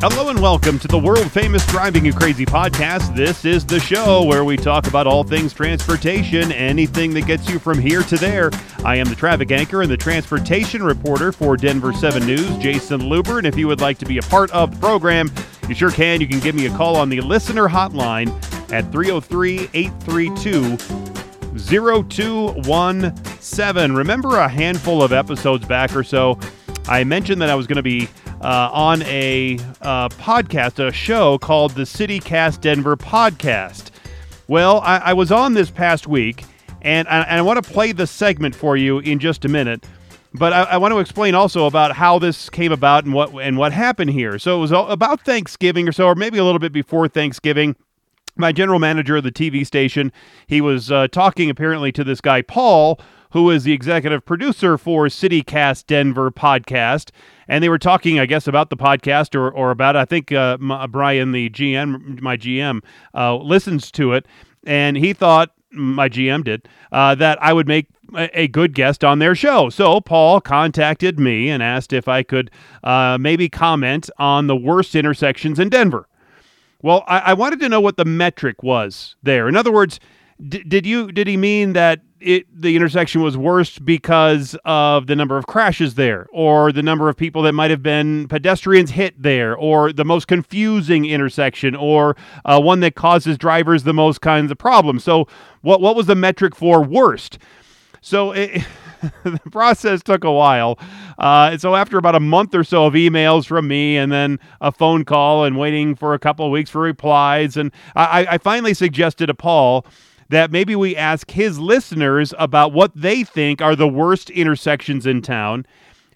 Hello and welcome to the world famous Driving You Crazy podcast. This is the show where we talk about all things transportation, anything that gets you from here to there. I am the traffic anchor and the transportation reporter for Denver 7 News, Jayson Luber. And if you would like to be a part of the program, you sure can. You can give me a call on the listener hotline at 303 832 0217. Remember a handful of episodes back or so, I mentioned that I was going to be uh, on a uh, podcast, a show called the CityCast Denver Podcast. Well, I, I was on this past week, and I, I want to play the segment for you in just a minute. But I, I, want to explain also about how this came about and what and what happened here. So it was about Thanksgiving or so, or maybe a little bit before Thanksgiving my general manager of the TV station, he was uh, talking apparently to this guy, Paul, who is the executive producer for CityCast Denver podcast. And they were talking, I guess, about the podcast or, or about, I think uh, my, Brian, the GM, my GM, uh, listens to it. And he thought, my GM did, uh, that I would make a good guest on their show. So Paul contacted me and asked if I could uh, maybe comment on the worst intersections in Denver. Well, I, I wanted to know what the metric was there. In other words, d- did you did he mean that it the intersection was worse because of the number of crashes there or the number of people that might have been pedestrians hit there or the most confusing intersection or uh, one that causes drivers the most kinds of problems so what what was the metric for worst so it, the process took a while. Uh, so after about a month or so of emails from me, and then a phone call, and waiting for a couple of weeks for replies, and I, I finally suggested to Paul that maybe we ask his listeners about what they think are the worst intersections in town.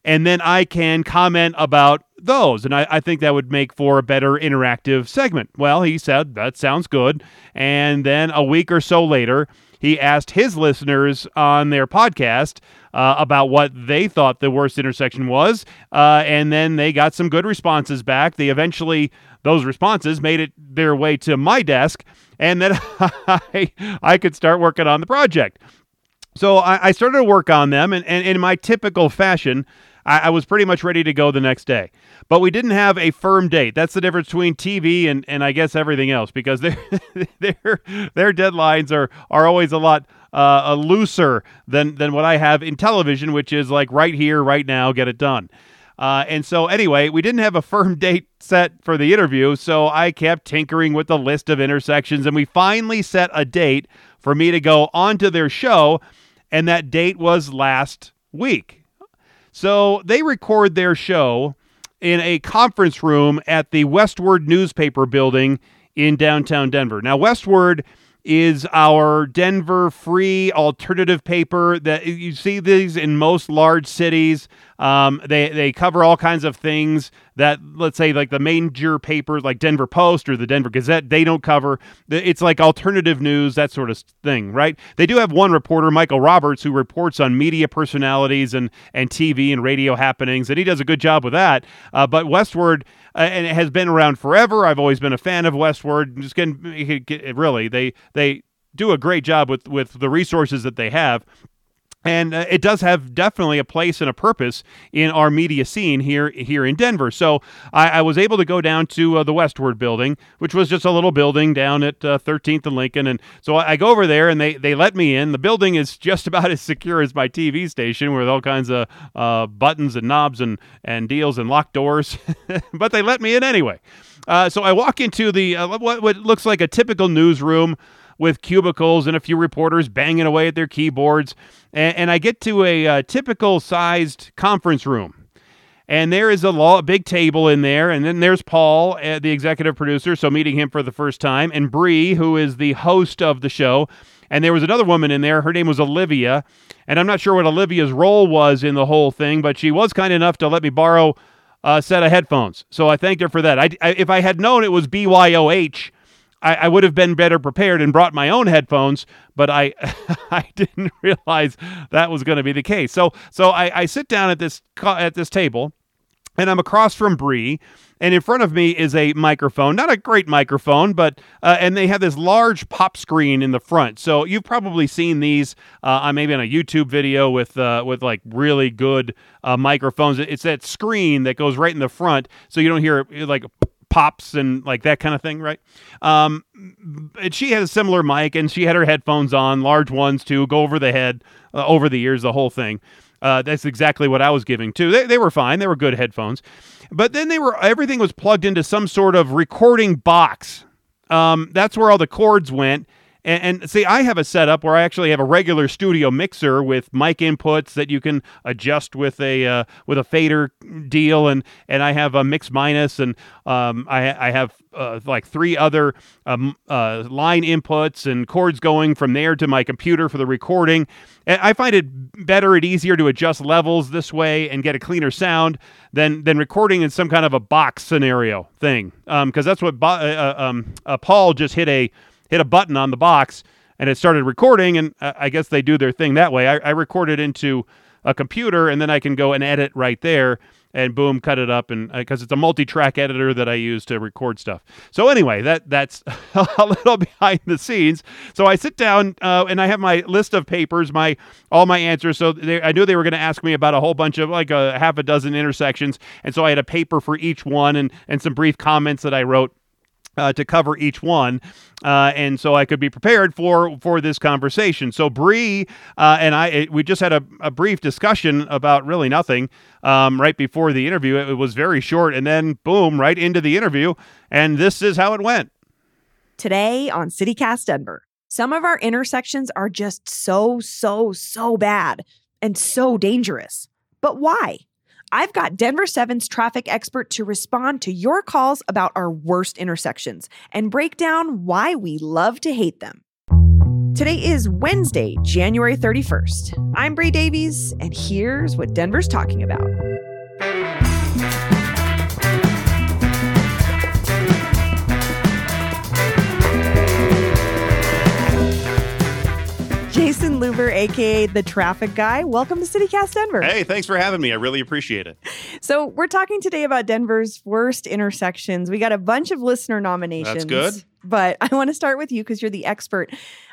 And then I can comment about those. And I, I, think that would make for a better interactive segment. Well, he said, that sounds good. And then a week or so later, he asked his listeners on their podcast uh, about what they thought the worst intersection was. Uh, and then they got some good responses back. They eventually, those responses made it their way to my desk and then I, I could start working on the project. So I, I started to work on them, and, and in my typical fashion, I, I, was pretty much ready to go the next day. But we didn't have a firm date. That's the difference between TV and, and I guess everything else because their their their deadlines are are always a lot uh, looser than than what I have in television, which is like right here, right now, get it done. Uh, and so, anyway, we didn't have a firm date set for the interview, so I kept tinkering with the list of intersections, and we finally set a date for me to go onto their show, and that date was last week. So they record their show in a conference room at the Westword newspaper building in downtown Denver. Now, Westword is our Denver free alternative paper that you see these in most large cities. Um, they they cover all kinds of things that let's say like the major papers like Denver Post or the Denver Gazette they don't cover. It's like alternative news that sort of thing, right? They do have one reporter, Michael Roberts, who reports on media personalities and and TV and radio happenings, and he does a good job with that. Uh, but Westword uh, and it has been around forever. I've always been a fan of Westword. Just getting really they they do a great job with with the resources that they have and uh, it does have definitely a place and a purpose in our media scene here here in Denver. So I, I was able to go down to uh, the Westword Building, which was just a little building down at uh, 13th and Lincoln, and so I, I, go over there and they they let me in. The building is just about as secure as my TV station, with all kinds of uh, buttons and knobs and and deals and locked doors, but they let me in anyway. Uh, so I walk into the uh, what, what looks like a typical newsroom with cubicles and a few reporters banging away at their keyboards. And, and I get to a, uh, typical sized conference room. And there is a, law, a big table in there, and then there's Paul, uh, the executive producer, so meeting him for the first time, and Bree, who is the host of the show. And there was another woman in there. Her name was Olivia. And I'm not sure what Olivia's role was in the whole thing, but she was kind enough to let me borrow a set of headphones. So I thanked her for that. I, I, if I had known it was BYOH, I, I, would have been better prepared and brought my own headphones, but I I didn't realize that was going to be the case. So so I, I sit down at this at this table, and I'm across from Bree, and in front of me is a microphone, not a great microphone, but uh, and they have this large pop screen in the front. So you've probably seen these uh, maybe on a YouTube video with uh, with like really good uh, microphones. It's that screen that goes right in the front, so you don't hear like pops and like that kind of thing, right? Um, and she had a similar mic, and she had her headphones on, large ones too, go over the head, uh, over the ears, the whole thing. Uh, that's exactly what I was giving too. They, they were fine. They were good headphones, but then they were everything was plugged into some sort of recording box. Um, that's where all the cords went. And, and, see, I have a setup where I actually have a regular studio mixer with mic inputs that you can adjust with a uh, with a fader deal, and and I have a mix minus, and um, I I have uh, like three other um, uh, line inputs and cords going from there to my computer for the recording. And I find it better and easier to adjust levels this way and get a cleaner sound than than recording in some kind of a box scenario thing. Because um, that's what Bo- uh, uh, um, uh, Paul just hit a hit a button on the box and it started recording. And I guess they do their thing that way. I, I record it into a computer and then I can go and edit right there and boom, cut it up. And because uh, it's a multi-track editor that I use to record stuff. So anyway, that that's a little behind the scenes. So I sit down uh, and I have my list of papers, my all my answers. So they, I knew they were going to ask me about a whole bunch of like a half a dozen intersections, and so I had a paper for each one and and some brief comments that I wrote uh, to cover each one, uh, and so I could be prepared for for this conversation. So Bree uh, and I, it, we just had a, a, brief discussion about really nothing um, right before the interview. It, it was very short, and then boom, right into the interview, and this is how it went. Today on CityCast Denver, some of our intersections are just so so so bad and so dangerous. But why? I've got Denver 7's traffic expert to respond to your calls about our worst intersections and break down why we love to hate them. Today is Wednesday, January 31st. I'm Bree Davies, and here's what Denver's talking about. Luber, aka the traffic guy. Welcome to CityCast Denver. Hey, thanks for having me. I really appreciate it. So, we're talking today about Denver's worst intersections. We got a bunch of listener nominations. That's good. But I want to start with you because you're the expert.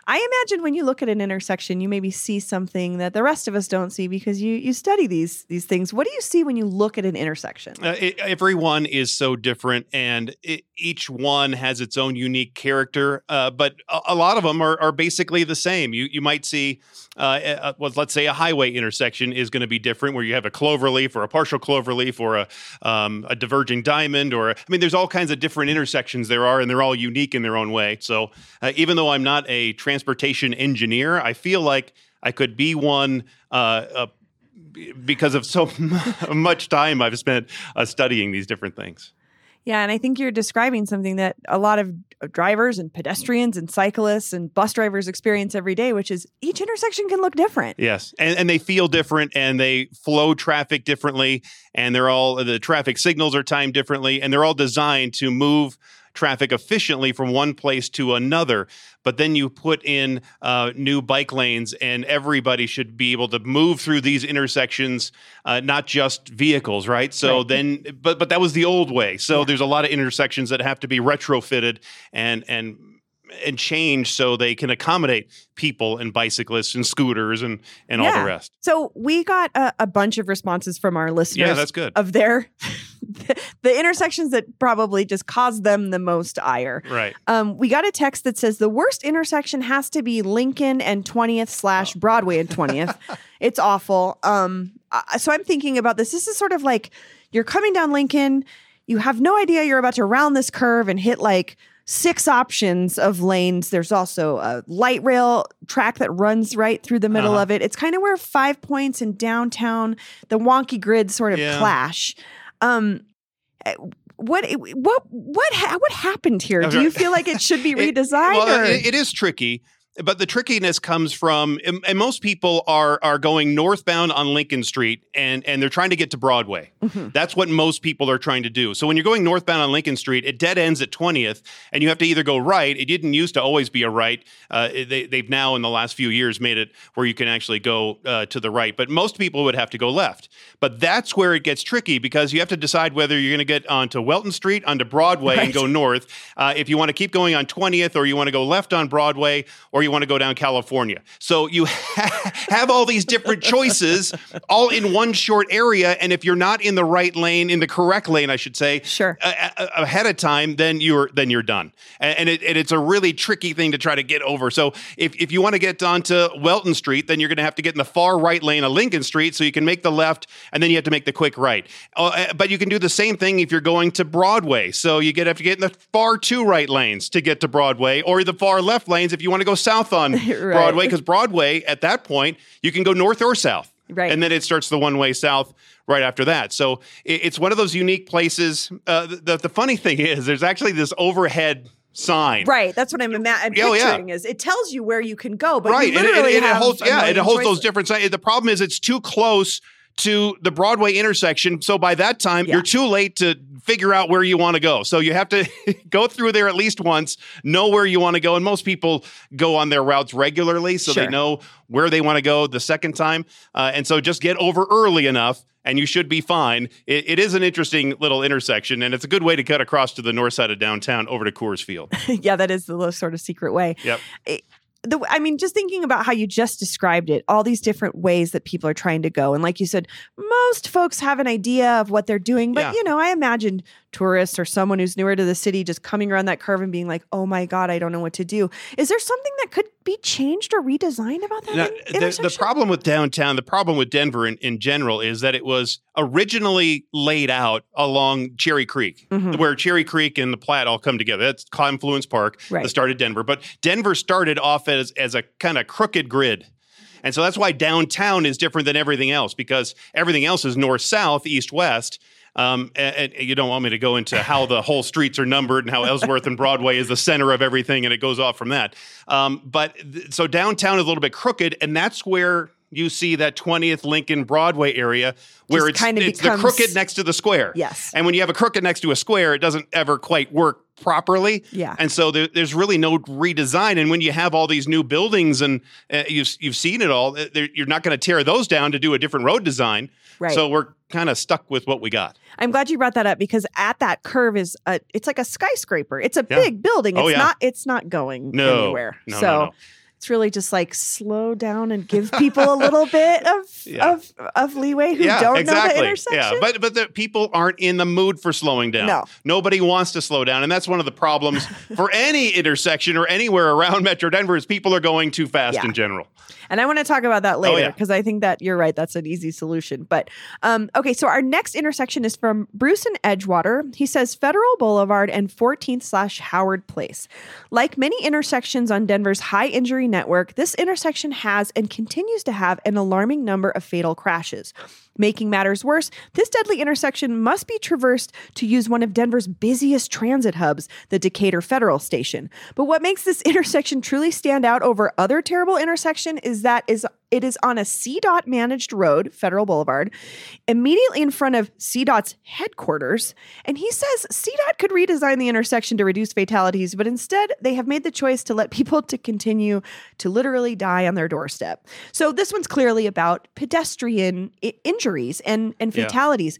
I imagine when you look at an intersection, you maybe see something that the rest of us don't see because you you study these these things. What do you see when you look at an intersection? Uh, it, everyone is so different, and it, each one has its own unique character. Uh, but a, a, lot of them are, are basically the same. You you might see, uh, a, let's say a highway intersection is going to be different, where you have a cloverleaf or a partial cloverleaf or a um, a diverging diamond, or I mean, there's all kinds of different intersections there are, and they're all unique in their own way. So uh, even though I'm not a trans transportation engineer. I feel like I could be one uh, uh, because of so much time I've spent uh, studying these different things. Yeah, and I think you're describing something that a lot of drivers and pedestrians and cyclists and bus drivers experience every day, which is each intersection can look different. Yes, and, and they feel different and they flow traffic differently, and they're all the traffic signals are timed differently, and they're all designed to move traffic efficiently from one place to another. But then you put in uh, new bike lanes, and everybody should be able to move through these intersections, uh, not just vehicles, right? So right. then, but but that was the old way. So yeah. there's a lot of intersections that have to be retrofitted and and and change so they can accommodate people and bicyclists and scooters and and yeah. all the rest. So we got a, a, bunch of responses from our listeners. Yeah, that's good. Of their the, the, intersections that probably just caused them the most ire. Right. Um, we got a text that says the worst intersection has to be Lincoln and 20th slash oh. Broadway and 20th. it's awful. Um, so I'm thinking about this. This is sort of like you're coming down Lincoln. You have no idea you're about to round this curve and hit like six options of lanes. There's also a light rail track that runs right through the middle uh-huh. of it. It's kind of where Five Points and downtown, the wonky grid sort of yeah. clash. Um, eh, what what what what happened here? Do you feel like it should be redesigned? it, well, it, it is tricky but the trickiness comes from and, and most people are are going northbound on Lincoln Street and and they're trying to get to Broadway. Mhm. That's what most people are trying to do. So when you're going northbound on Lincoln Street, it dead ends at 20th, and you have to either go right. It didn't used to always be a right. Uh, they, they've now in the last few years made it where you can actually go uh, to the right. But most people would have to go left. But that's where it gets tricky because you have to decide whether you're going to get onto Welton Street, onto Broadway, and go north. Uh, if you want to keep going on 20th, or you want to go left on Broadway, or you want to go down California. So you have all these different choices all in one short area. And if you're not in the right lane, in the correct lane, I should say, Sure. a- a- ahead of time, then you're then you're done. And, and, it, and it's a really tricky thing to try to get over. So if, if you want to get onto Welton Street, then you're going to have to get in the far right lane of Lincoln Street, so you can make the left, and then you have to make the quick right. Uh, uh, but you can do the same thing if you're going to Broadway. So you get have to get in the far two right lanes to get to Broadway, or the far left lanes if you want to go south on Broadway, because Broadway at that point you can go north or south. Right. And then it starts the one way south right after that. So it, it's one of those unique places. Uh, the, the funny thing is, there's actually this overhead sign. Right. That's what I'm, ima- I'm Oh, yeah. is it tells you where you can go, but right. you And it, literally and it holds, yeah, it holds those different signs. The problem is it's too close to the Broadway intersection. So by that time, Yeah. you're too late to figure out where you want to go. So you have to go through there at least once, know where you want to go. And most people go on their routes regularly, so they know where they want to go the second time. Uh, and so just get over early enough. And you should be fine. It, it is an interesting little intersection, and it's a good way to cut across to the north side of downtown over to Coors Field. yeah, that is the little sort of secret way. Yep. The, I mean, just thinking about how you just described it, all these different ways that people are trying to go. And like you said, most folks have an idea of what they're doing. But, Yeah. you know, I imagined tourists or someone who's newer to the city just coming around that curve and being like, oh my God, I don't know what to do. Is there something that could be changed or redesigned about that Now, the, the problem with downtown, the problem with Denver in, in general is that it was originally laid out along Cherry Creek, Mhm. where Cherry Creek and the Platte all come together. That's Confluence Park, Right. the start of Denver. But Denver started off as, as a kind of crooked grid. And so that's why downtown is different than everything else because everything else is north south, east west. Um, and, and you don't want me to go into how the whole streets are numbered and how Ellsworth and Broadway is the center of everything, and it goes off from that. Um, but th- so downtown is a little bit crooked, and that's where you see that 20th Lincoln Broadway area where Just it's, kinda it's becomes- the crooked next to the square. Yes. And when you have a crooked next to a square, it doesn't ever quite work properly. Yeah. And so there, there's really no redesign. And when you have all these new buildings and uh, you've you've seen it all, uh, you're not going to tear those down to do a different road design. Right. So we're kind of stuck with what we got. I'm glad you brought that up because at that curve is a it's like a skyscraper. It's a Yeah. big building. Oh, it's Oh, yeah. not it's not going No. anywhere. No, no, so no. It's really just like slow down and give people a little bit of Yeah. of of leeway who yeah, don't exactly. know the intersection. Yeah, but but the people aren't in the mood for slowing down. No. Nobody wants to slow down, and that's one of the problems for any intersection or anywhere around Metro Denver is people are going too fast Yeah. in general. And I want to talk about that later Oh, yeah. because I think that you're right. That's an easy solution. But um, okay, so our next intersection is from Bruce and Edgewater. He says Federal Boulevard and 14th slash Howard Place. Like many intersections on Denver's high injury network, this intersection has and continues to have an alarming number of fatal crashes. Making matters worse, this deadly intersection must be traversed to use one of Denver's busiest transit hubs, the Decatur Federal Station. But what makes this intersection truly stand out over other terrible intersection is that is it is on a CDOT managed road, Federal Boulevard, immediately in front of CDOT's headquarters. And he says CDOT could redesign the intersection to reduce fatalities, but instead they have made the choice to let people to continue to literally die on their doorstep. So this one's clearly about pedestrian I- injuries and, and Yeah. fatalities.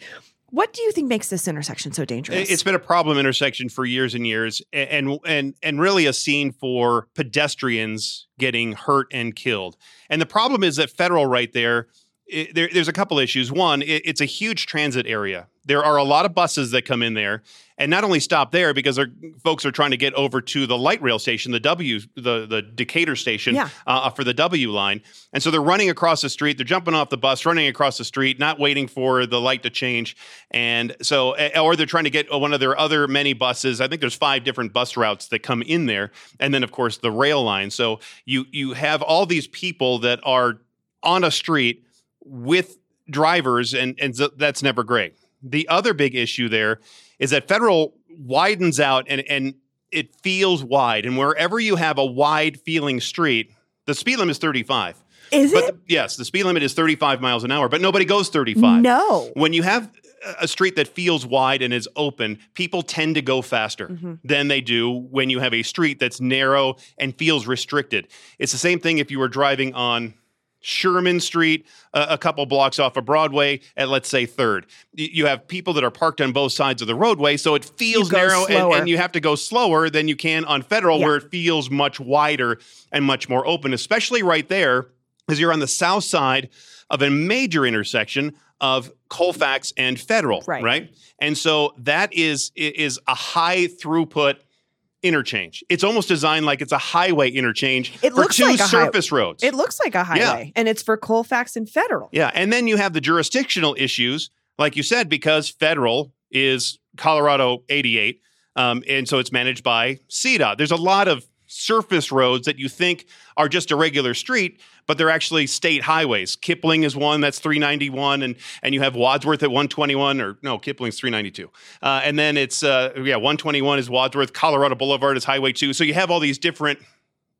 What do you think makes this intersection so dangerous? It's been a problem intersection for years and years, and and and really a scene for pedestrians getting hurt and killed. And the problem is that federal right there, i there there's a couple issues. One, it, it's a huge transit area. There are a lot of buses that come in there, and not only stop there because folks are trying to get over to the light rail station, the W, the the Decatur station, Yeah. uh, for the W line, and so they're running across the street. They're jumping off the bus, running across the street, not waiting for the light to change, and so eh, or they're trying to get one of their other many buses. I think there's five different bus routes that come in there, and then of course the rail line. So you you have all these people that are on a street with drivers, and and that's never great. The other big issue there is that federal widens out and and it feels wide, and wherever you have a wide feeling street, the speed limit is 35. Is But it? the- yes, the speed limit is 35 miles an hour, but nobody goes 35. No. When you have a street that feels wide and is open, people tend to go faster Mm-hmm. than they do when you have a street that's narrow and feels restricted. It's the same thing if you were driving on Sherman Street, a, a couple blocks off of Broadway, at let's say Third. You have people that are parked on both sides of the roadway, so it feels narrow, and, and you have to go slower than you can on Federal, Yeah. where it feels much wider and much more open, especially right there, as you're on the south side of a major intersection of Colfax and Federal, Right. right? And so that is is a high throughput interchange. It's almost designed like it's a highway interchange It for looks two like a hi- surface roads. It looks like a highway, and it's for Colfax and Federal. Yeah, and then you have the jurisdictional issues, like you said, because federal is Colorado 88, um, and so it's managed by CDOT. There's a lot of surface roads that you think are just a regular street, but they're actually state highways. Kipling is one that's 391, and and you have Wadsworth at 121, or no, Kipling's 392, uh, and then it's uh, yeah 121 is Wadsworth. Colorado Boulevard is Highway 2. So you have all these different.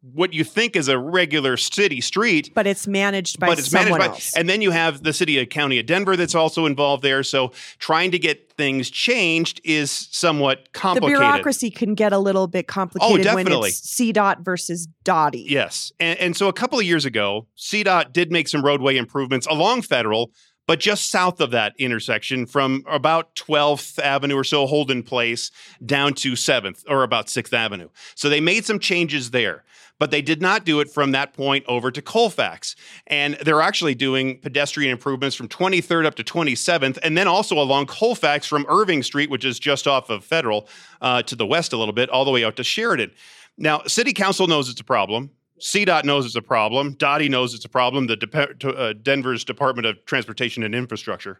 What you think is a regular city street, But it's managed by but it's someone managed by, else. and then you have the city of county of Denver that's also involved there. So trying to get things changed is somewhat complicated. the bureaucracy can get a little bit oh, complicated when definitely. it's CDOT versus DOTI. Yes, and, and so a couple of years ago, CDOT did make some roadway improvements along Federal, but just south of that intersection, from about 12th Avenue or so, Holden Place, down to 7th or about 6th Avenue. So they made some changes there. But they did not do it from that point over to Colfax. And they're actually doing pedestrian improvements from 23rd up to 27th, and then also along Colfax from Irving Street, which is just off of Federal, uh, to the west a little bit, all the way out to Sheridan. Now, City Council knows it's a problem. CDOT knows it's a problem. DOTI knows it's a problem. The Dep- uh, Denver's Department of Transportation and Infrastructure.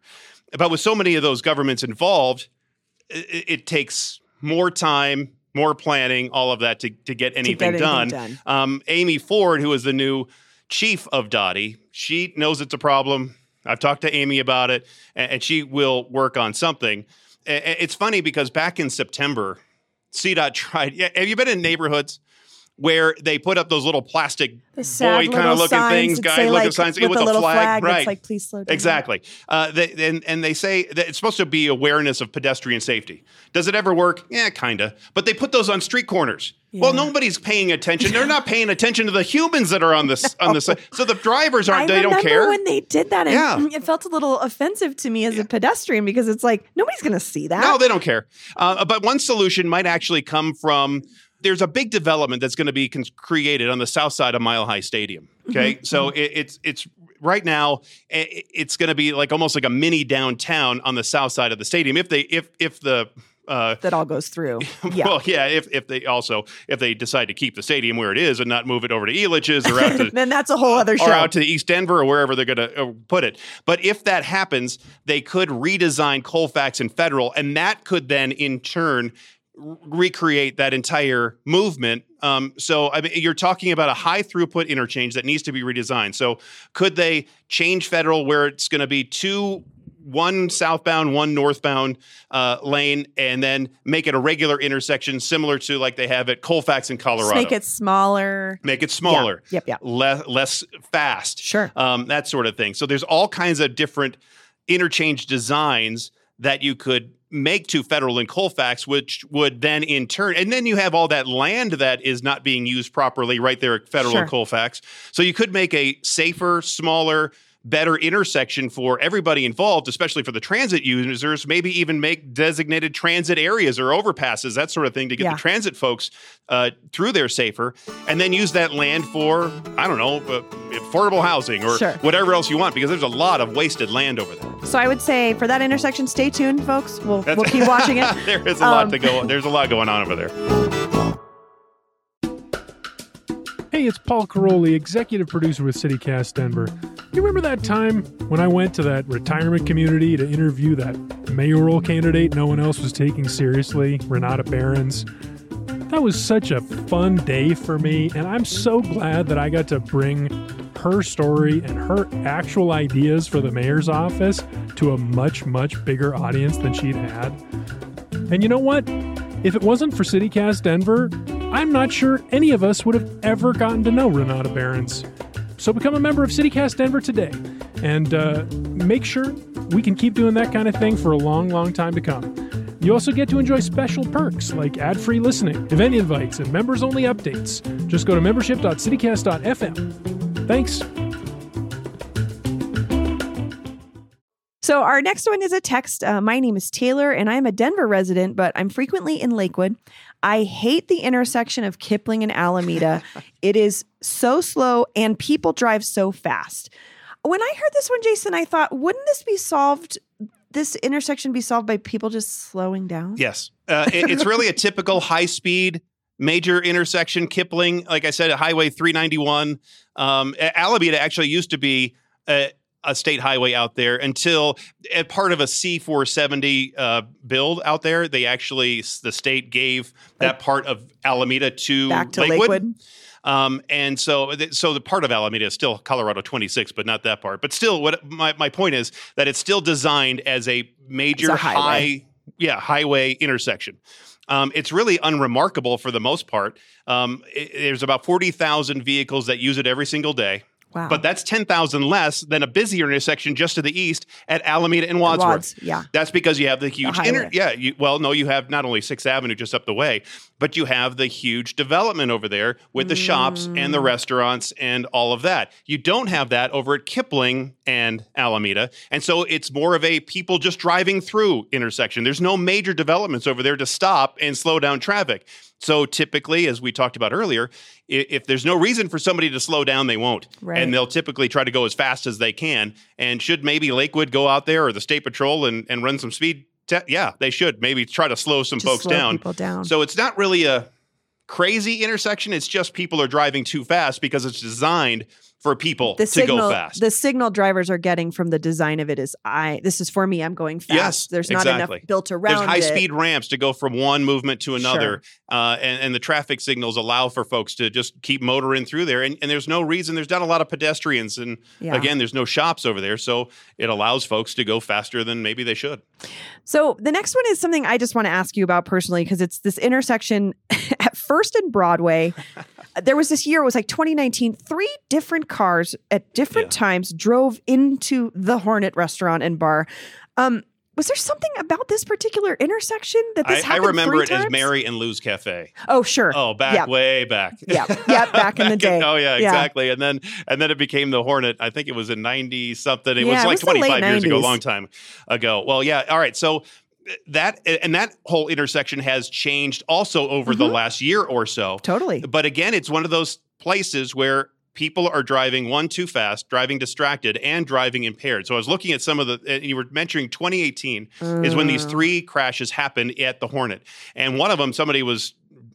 But with so many of those governments involved, it, it takes more time, more planning, all of that to, to get anything, get anything done. done. Um, Amy Ford, who is the new chief of DOTI, she knows it's a problem. I've talked to Amy about it, and, and she will work on something. It's funny because back in September, CDOT tried. Yeah, have you been in neighborhoods where they put up those little plastic boy kind of looking things, guy looking like, signs with, with a little flag, right? that's like, please slow down. Exactly. Uh, they, and, and they say that it's supposed to be awareness of pedestrian safety. Does it ever work? Yeah, kind of. But they put those on street corners. Well, nobody's paying attention. They're not paying attention to the humans that are on this on the side. So the drivers aren't. I they don't remember care. when they did that, and Yeah. it felt a little offensive to me as a pedestrian because it's like nobody's going to see that. No, they don't care. Uh, but one solution might actually come from there's a big development that's going to be created on the south side of Mile High Stadium. Okay, Mm-hmm. so it, it's it's right now it's going to be like almost like a mini downtown on the south side of the stadium. If they if if the uh, that all goes through. Yeah. Well, yeah. If if they also if they decide to keep the stadium where it is and not move it over to Elitch's or out to then that's a whole other or show. out to East Denver or wherever they're going to uh, put it. But if that happens, they could redesign Colfax and Federal, and that could then in turn recreate that entire movement. Um, so I mean, you're talking about a high throughput interchange that needs to be redesigned. So could they change Federal where it's going to be two? One southbound, one northbound uh, lane, and then make it a regular intersection similar to like they have at Colfax in Just Colorado. make it smaller. Make it smaller Yep, yep. less less fast. Sure. Um, that sort of thing. So there's all kinds of different interchange designs that you could make to federal and Colfax, which would then in turn, and then you have all that land that is not being used properly right there at federal Sure. and Colfax. So you could make a safer, smaller, better intersection for everybody involved, especially for the transit users. Maybe even make designated transit areas or overpasses, that sort of thing, to get Yeah. the transit folks uh, through there safer, and then use that land for I don't know, uh, affordable housing or Sure. whatever else you want, because there's a lot of wasted land over there. So I would say for that intersection, stay tuned, folks. We'll we'll keep watching it. there is a lot Um, to go. There's a lot going on over there. Hey, it's Paul Karolyi, executive producer with CityCast Denver. You remember that time when I went to that retirement community to interview that mayoral candidate no one else was taking seriously, Renate Behrens? That was such a fun day for me, and I'm so glad that I got to bring her story and her actual ideas for the mayor's office to a much, much bigger audience than she'd had. And you know what? If it wasn't for CityCast Denver, I'm not sure any of us would have ever gotten to know Renate Behrens. So become a member of CityCast Denver today and uh, make sure we can keep doing that kind of thing for a long, long time to come. You also get to enjoy special perks like ad free listening, event invites, and members only updates. Just go to membership.citycast.fm. Thanks. So our next one is a text. Uh, my name is Taylor, and I'm a Denver resident, but I'm frequently in Lakewood. I hate the intersection of Kipling and Alameda. it is so slow, and people drive so fast. When I heard this one, Jayson, I thought, wouldn't this be solved? This intersection be solved by people just slowing down? Yes, uh, it- it's really a typical high speed major intersection. Kipling, like I said, at Highway 391. Um, Alameda actually used to be a, a state highway out there until a part of a C470 uh, build out there. They actually the state gave that part of Alameda to Back to Lakewood. Lakewood. Um, and so, th- so the part of Alameda is still Colorado 26, but not that part. But still, what my, my point is that it's still designed as a major As a highway. high, yeah, highway intersection. Um, it's really unremarkable for the most part. Um, i- there's about 40,000 vehicles that use it every single day. Wow. But that's 10,000 less than a busier intersection just to the east at Alameda and Wadsworth. Wads, yeah. That's because you have the huge highway. inter- yeah, you, well, no, you have not only 6th Avenue just up the way, but you have the huge development over there with the shops and Mm. the restaurants and all of that. You don't have that over at Kipling and Alameda. And so it's more of a people just driving through intersection. There's no major developments over there to stop and slow down traffic. So typically, as we talked about earlier, if there's no reason for somebody to slow down, they won't. Right. And they'll typically try to go as fast as they can. And should maybe Lakewood go out there or the State Patrol and, and run some speed? Te- yeah, they should maybe try to slow some Just folks slow down. people down. So it's not really a crazy intersection. It's just people are driving too fast because it's designed for people the to signal go fast. the signal drivers are getting from the design of it is I this is for me I'm going fast. Yes, There's not exactly. enough built around it. There's high it. speed ramps to go from one movement to another, uh, and, and the traffic signals allow for folks to just keep motoring through there. And, and there's no reason, there's not a lot of pedestrians. And Yeah. again, there's no shops over there. So it allows folks to go faster than maybe they should. So the next one is something I just want to ask you about personally because it's this intersection First in Broadway. there was this year, it was like 2019, three different cars at different Yeah. times drove into the Hornet restaurant and bar. Um, was there something about this particular intersection that this I, I remember it as? Mary and Lou's Cafe. Oh, sure. Oh, back Yeah. way back. Yeah. Yeah, back in the day. oh yeah, Yeah. exactly. And then and then it became the Hornet. I think it was in ninety something. It Yeah, was like was the late twenty five years ago, a long time ago. Well, yeah. All right. So that and that whole intersection has changed also over the Mhm. last year or so. Totally. But again, it's one of those places where people are driving one too fast, driving distracted, and driving impaired. So I was looking at some of the. and You were mentioning 2018 is when these Mm. three crashes happened at the Hornet, and one of them somebody was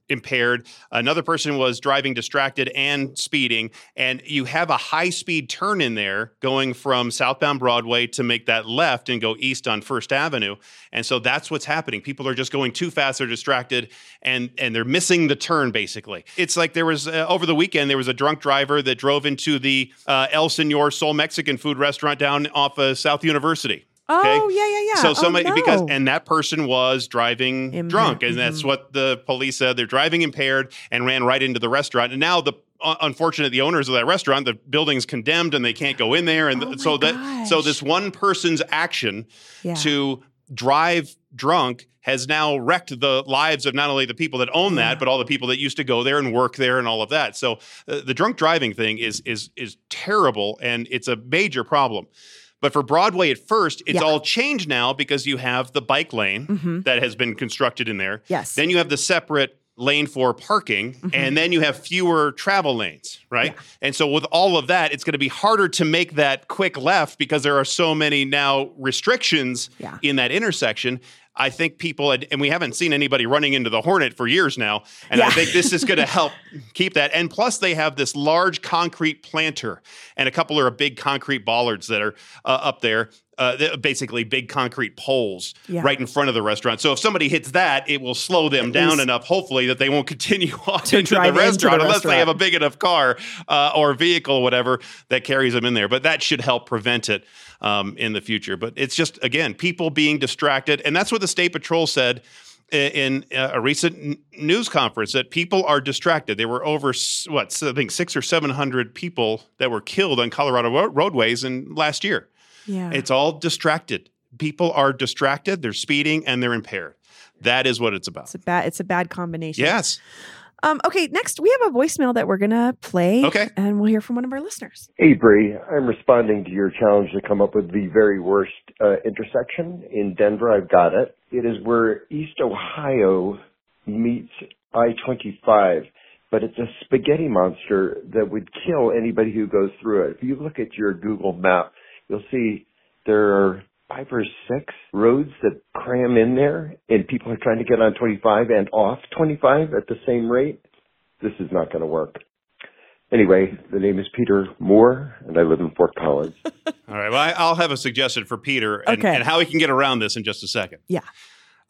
impaired. Another person was driving distracted and speeding and you have a high speed turn in there going from southbound broadway to make that left and go east on first avenue and so that's what's happening. People are just going too fast they're distracted and and they're missing the turn basically. It's like there was uh, over the weekend there was a drunk driver that drove into the uh, El Señor Sol mexican food restaurant down off of south university Oh, yeah, yeah, yeah. so Oh, somebody because and that person was driving Impaired. drunk, and that's Mhm. what the police said. They're driving impaired and ran right into the restaurant. And now the uh, unfortunate the owners of that restaurant, the building's condemned and they can't go in there. And Oh so that so this one person's action Yeah. to drive drunk has now wrecked the lives of not only the people that own Yeah. that, but all the people that used to go there and work there and all of that. So uh, the drunk driving thing is is is terrible and it's a major problem. But for Broadway at first, it's Yeah. all changed now because you have the bike lane Mhm. that has been constructed in there. Yes. Then you have the separate lane for parking, and then you have fewer travel lanes, right? Mm-hmm. Yeah. And so with all of that, it's going to be harder to make that quick left because there are so many now restrictions Yeah. in that intersection. I think people, and and we haven't seen anybody running into the Hornet for years now. And I think this is going to help keep that. And plus, they have this large concrete planter, and a couple of big concrete bollards that are uh, up there. Uh, basically big concrete poles Yeah. right in front of the restaurant. So if somebody hits that, it will slow them down enough, hopefully, that they won't continue on To into the into the restaurant unless they have a big enough car uh, or vehicle, whatever, that carries them in there. But that should help prevent it um, in the future. But it's just, again, people being distracted. And that's what the State Patrol said in uh, a recent news conference that people are distracted. There were over what I think six or seven hundred people that were killed on Colorado roadways in last year. Yeah. It's all distracted. People are distracted. They're speeding and they're impaired. That is what it's about. it's a bad it's a bad combination. Yes. Um, okay, next we have a voicemail that we're gonna play. Okay. And we'll hear from one of our listeners. Hey, Bree. I'm responding to your challenge to come up with the very worst uh, intersection in Denver. I've got it. It is where East Ohio meets I-25, but it's a spaghetti monster that would kill anybody who goes through it. If you look at your Google map, you'll see there are five or six roads that cram in there, and people are trying to get on 25 and off 25 at the same rate. This is not going to work. Anyway, the name is Peter Moore, and I live in Fort Collins. All right. Well, I, I'll have a suggestion for Peter and, Okay. and how he can get around this in just a second. Yeah.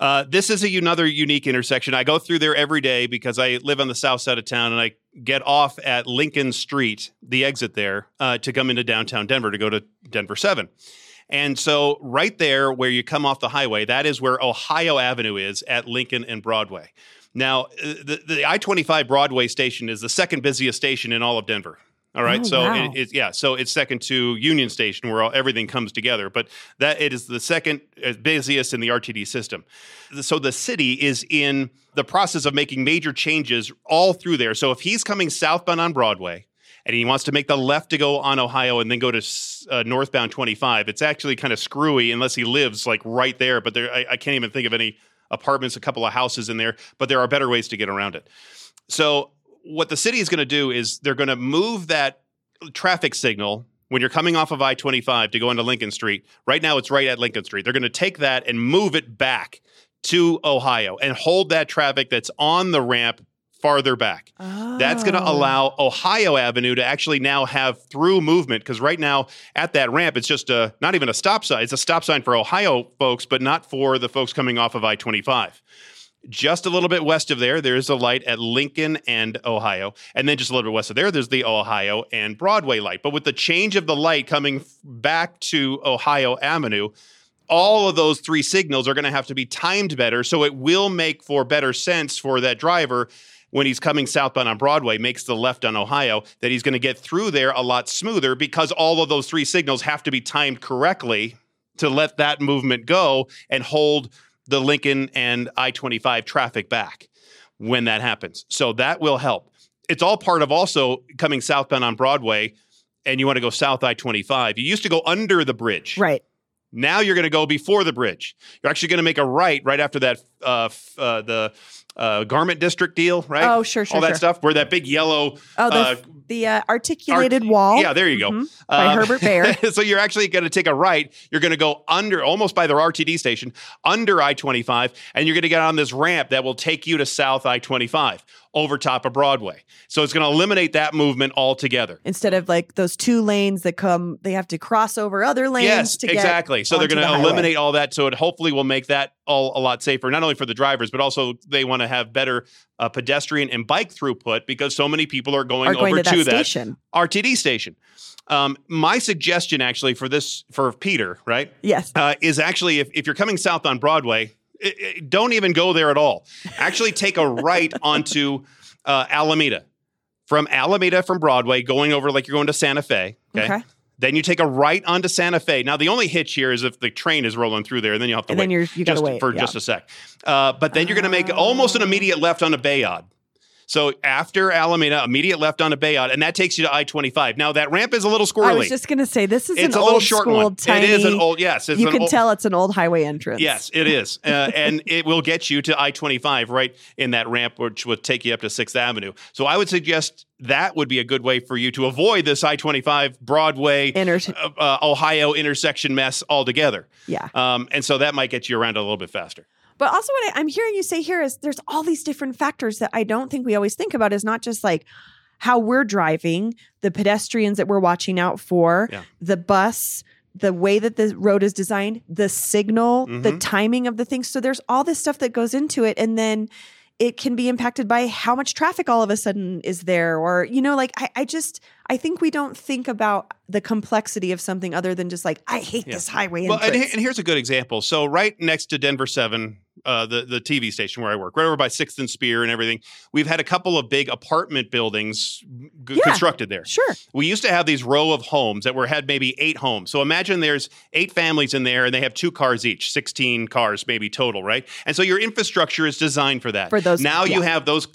Uh, this is a, another unique intersection. I go through there every day because I live on the south side of town and I get off at Lincoln Street, the exit there, uh, to come into downtown Denver to go to Denver 7. And so, right there where you come off the highway, that is where Ohio Avenue is at Lincoln and Broadway. Now, uh, the, the I 25 Broadway station is the second busiest station in all of Denver. All right. Oh, so, wow. it, it's yeah. So, it's second to Union Station where all, everything comes together. But that it is the second uh, busiest in the RTD system. So, the city is in the process of making major changes all through there. So, if he's coming southbound on Broadway, and he wants to make the left to go on Ohio and then go to uh, northbound 25. It's actually kind of screwy unless he lives like right there. But there, I, I can't even think of any apartments, a couple of houses in there. But there are better ways to get around it. So what the city is going to do is they're going to move that traffic signal when you're coming off of I-25 to go into Lincoln Street. Right now, it's right at Lincoln Street. They're going to take that and move it back to Ohio and hold that traffic that's on the ramp farther back. That's going to Oh. allow Ohio Avenue to actually now have through movement because right now at that ramp it's just a not even a stop sign. It's a stop sign for Ohio folks, but not for the folks coming off of I-25. Just a little bit west of there, there is a light at Lincoln and Ohio. And then just a little bit west of there, there's the Ohio and Broadway light. But with the change of the light coming back to Ohio Avenue, all of those three signals are going to have to be timed better. So it will make for better sense for that driver when he's coming southbound on Broadway, makes the left on Ohio, that he's going to get through there a lot smoother because all of those three signals have to be timed correctly to let that movement go and hold the Lincoln and I 25 traffic back when that happens. So that will help. It's all part of also coming southbound on Broadway and you want to go south I 25. You used to go under the bridge. Right. Now you're going to go before the bridge. You're actually going to make a right right after that, uh, f- uh, the uh, garment district deal, right? Oh, sure, sure, All that sure. stuff where that big yellow. Oh, the, uh, the uh, articulated Art- wall. Yeah, there you go. Mhm. By Herbert Bayer. so you're actually going to take a right. You're going to go under, almost by the RTD station, under I-25, and you're going to get on this ramp that will take you to South I-25 over top of Broadway. So it's going to eliminate that movement altogether. Instead of like those two lanes that come, they have to cross over other lanes yes, to get exactly. So they're going the to highway. eliminate all that. So it hopefully will make that all a lot safer, not only for the drivers, but also they want to have better uh, pedestrian and bike throughput because so many people are going, Are going over to that that station. RTD station. Um, my suggestion, actually, for this for Peter, right, Yes. uh, is actually if, if you're coming south on Broadway, don't even go there at all. Actually, take a right onto uh, Alameda. From Alameda, from Broadway, going over like you're going to Santa Fe. Okay. Okay. Then you take a right onto Santa Fe. Now, the only hitch here is if the train is rolling through there, and then you have to And wait. then you're you gotta just wait for yeah. just a sec. Uh, but then you're going to make almost an immediate left onto Bayaud. So after Alameda, immediate left on a Bayaud, and that takes you to I twenty five. Now that ramp is a little squirrely. I was just gonna say this is it's an a little old short school one. tiny. It is an old yes. It's you can old, tell it's an old highway entrance. Yes, it is, uh, and it will get you to I twenty five right in that ramp, which would take you up to Sixth Avenue. So I would suggest that would be a good way for you to avoid this I twenty five Broadway Inter- uh, uh, Ohio intersection mess altogether. Yeah. Um, and so that might get you around a little bit faster. But also, what I, I'm hearing you say here is there's all these different factors that I don't think we always think about. Is not just like how we're driving, the pedestrians that we're watching out for, Yeah. the bus, the way that the road is designed, the signal, the Mhm. timing of the things. So there's all this stuff that goes into it, and then it can be impacted by how much traffic all of a sudden is there, or you know, like I, I just I think we don't think about the complexity of something other than just like I hate Yeah. this highway Well, and, and here's a good example. So right next to Denver Seven, uh, the the TV station where I work, right over by Sixth and Speer and everything. We've had a couple of big apartment buildings g- Yeah. constructed there. Sure. We used to have these row of homes that were had maybe eight homes. So imagine there's eight families in there and they have two cars each, 16 cars maybe total, right? And so your infrastructure is designed for that. For those- now you have those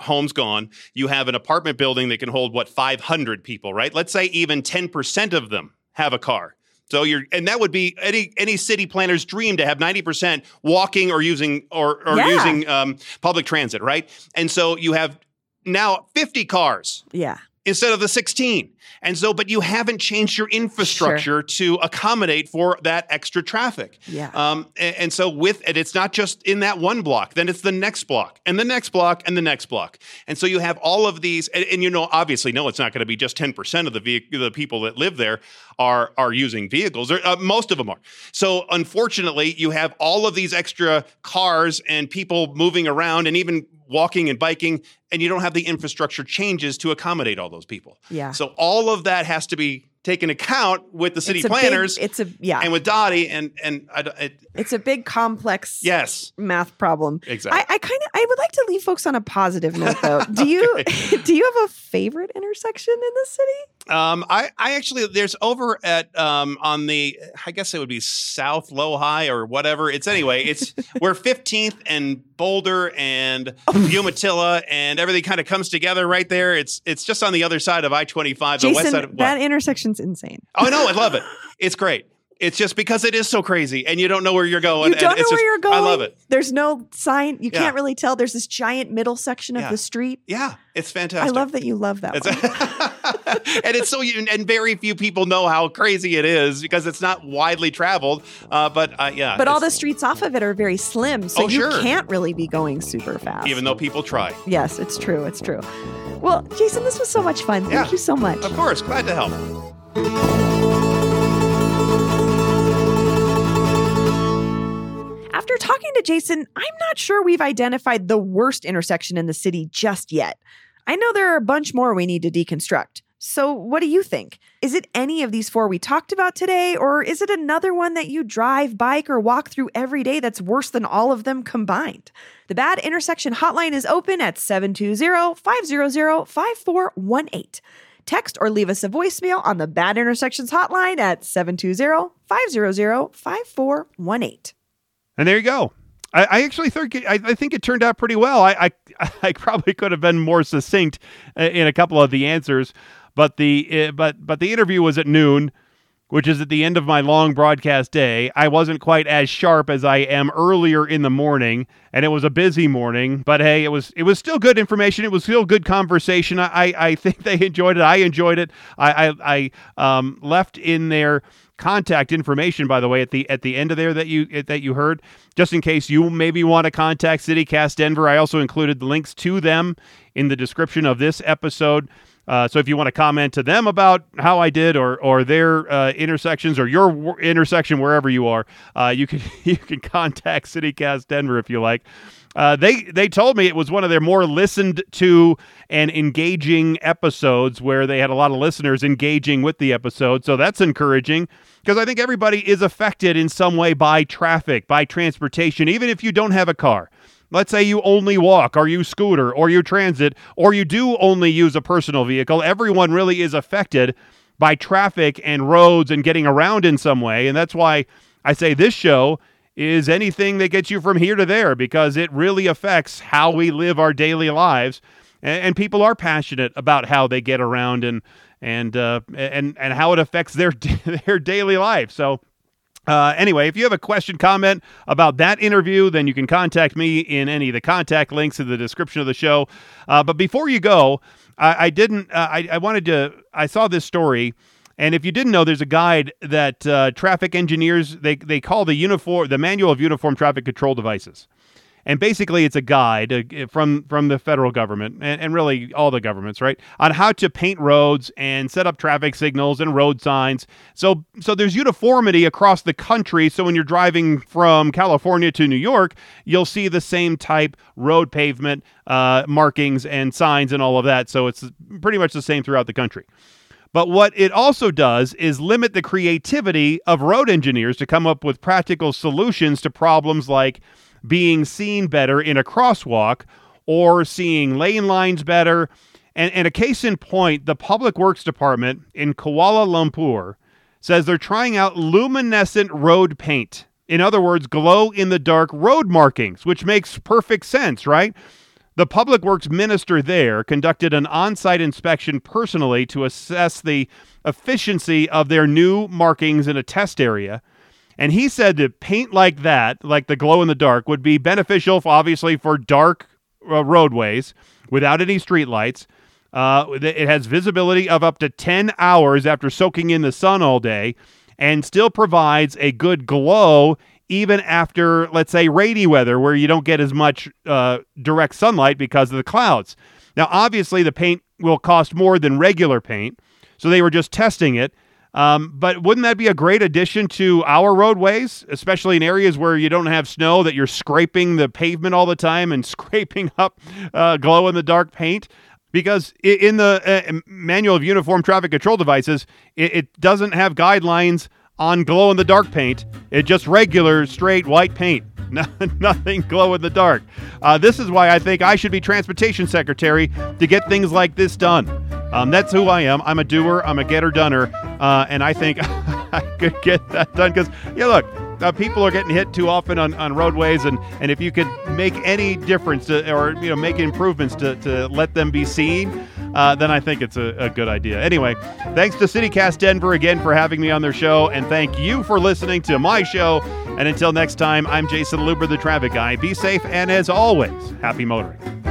homes gone. You have an apartment building that can hold what 500 people, right? Let's say even 10% of them have a car. So you're, and that would be any any city planner's dream to have ninety percent walking or using or or Yeah. using um, public transit, right? And so you have now fifty cars Yeah. instead of the 16. And so, but you haven't changed your infrastructure to accommodate for that extra traffic. Yeah. Um, and, and so with and it's not just in that one block, then it's the next block and the next block and the next block. And so you have all of these, and, and you know, obviously, no, it's not going to be just 10% of the vehic- the people that live there are are using vehicles. Uh, most of them are. So unfortunately, you have all of these extra cars and people moving around and even walking and biking, and you don't have the infrastructure changes to accommodate all those people. Yeah. So all of that has to be taken account with the city It's a big- planners it's a yeah. and with DOTI and and I, don't- it, it's a big complex yes, math problem. exactly. I, I kind of I would like to leave folks on a positive note though. Do you do you have a favorite intersection in the city? Um, I, I actually there's over at um on the I guess it would be South LoHi or whatever. It's anyway, it's where 15th and Boulder and Umatilla and everything kind of comes together right there. It's it's just on the other side of I-25, the west Jayson, side of what? that intersection's insane. Oh no, I love it. It's great. It's just because it is so crazy and you don't know where you're going. you don't know and it's where just- you're going. I love it. There's no sign. You Yeah. can't really tell. There's this giant middle section of Yeah. the street. Yeah, it's fantastic. I love that you love that and it's so and very few people know how crazy it is because it's not widely traveled. Uh, but uh, yeah, But all the streets off of it are very slim, so Oh, you sure. can't really be going super fast. even though people try. yes, it's true. It's true. Well, Jayson, this was so much fun. Thank Yeah. you so much. Of course, glad to help. Talking to Jayson, I'm not sure we've identified the worst intersection in the city just yet. I know there are a bunch more we need to deconstruct. So, what do you think? Is it any of these four we talked about today, or is it another one that you drive, bike, or walk through every day that's worse than all of them combined? The Bad Intersection Hotline is open at 720 500 5418. Text or leave us a voicemail on the Bad Intersections Hotline at 720 500 5418. And there you go. I, I actually think it, I, I think it turned out pretty well. I, I I probably could have been more succinct uh, in a couple of the answers, but the uh, but but the interview was at noon, which is at the end of my long broadcast day. I wasn't quite as sharp as I am earlier in the morning, and it was a busy morning. But hey, it was it was still good information. It was still good conversation. I I, think they enjoyed it. I enjoyed it. I I, I um, left in there contact information by the way at the at the end of there that you that you heard just in case you maybe want to contact CityCast Denver. I also included links to them in the description of this episode. Uh, so if you want to comment to them about how I did or or their uh, intersections or your w- intersection wherever you are uh, you can you can contact CityCast Denver if you like uh, they they told me it was one of their more listened to and engaging episodes where they had a lot of listeners engaging with the episode. So that's encouraging because I think everybody is affected in some way by traffic, by transportation, even if you don't have a car. Let's say you only walk, or you scooter, or you transit, or you do only use a personal vehicle. Everyone really is affected by traffic and roads and getting around in some way. And that's why I say this show is anything that gets you from here to there because it really affects how we live our daily lives. And, and people are passionate about how they get around and and uh, and and how it affects their their daily life. So uh, anyway, if you have a question, comment about that interview, then you can contact me in any of the contact links in the description of the show. Uh, but before you go, I, I didn't. Uh, I, I wanted to. I saw this story, and if you didn't know, there's a guide that uh, traffic engineers they they call the uniform the manual of uniform traffic control devices. And basically, it's a guide uh, from from the federal government and, and really all the governments, right, on how to paint roads and set up traffic signals and road signs. So so there's uniformity across the country. So when you're driving from California to New York, you'll see the same type road pavement uh, markings and signs and all of that. So it's pretty much the same throughout the country. But what it also does is limit the creativity of road engineers to come up with practical solutions to problems like being seen better in a crosswalk or seeing lane lines better. And, and a case in point, the Public Works Department in Kuala Lumpur says they're trying out luminescent road paint. In other words, glow in the dark road markings, which makes perfect sense, right? The public works minister there conducted an on site inspection personally to assess the efficiency of their new markings in a test area. And he said that paint like that, like the glow in the dark, would be beneficial, obviously, for dark uh, roadways without any streetlights. Uh, it has visibility of up to 10 hours after soaking in the sun all day and still provides a good glow even after, let's say, rainy weather where you don't get as much uh, direct sunlight because of the clouds. Now, obviously, the paint will cost more than regular paint, so they were just testing it. Um, but wouldn't that be a great addition to our roadways, especially in areas where you don't have snow, that you're scraping the pavement all the time and scraping up uh, glow in the dark paint? Because in the uh, manual of uniform traffic control devices, it, it doesn't have guidelines on glow in the dark paint. It's just regular, straight white paint. Nothing glow in the dark. Uh, this is why I think I should be transportation secretary to get things like this done. Um, that's who I am. I'm a doer. I'm a getter doner, uh, and I think I could get that done. Because yeah, look, uh, people are getting hit too often on, on roadways, and, and if you could make any difference to, or you know make improvements to, to let them be seen, uh, then I think it's a, a good idea. Anyway, thanks to CityCast Denver again for having me on their show, and thank you for listening to my show. And until next time, I'm Jayson Luber, the traffic guy. Be safe, and as always, happy motoring.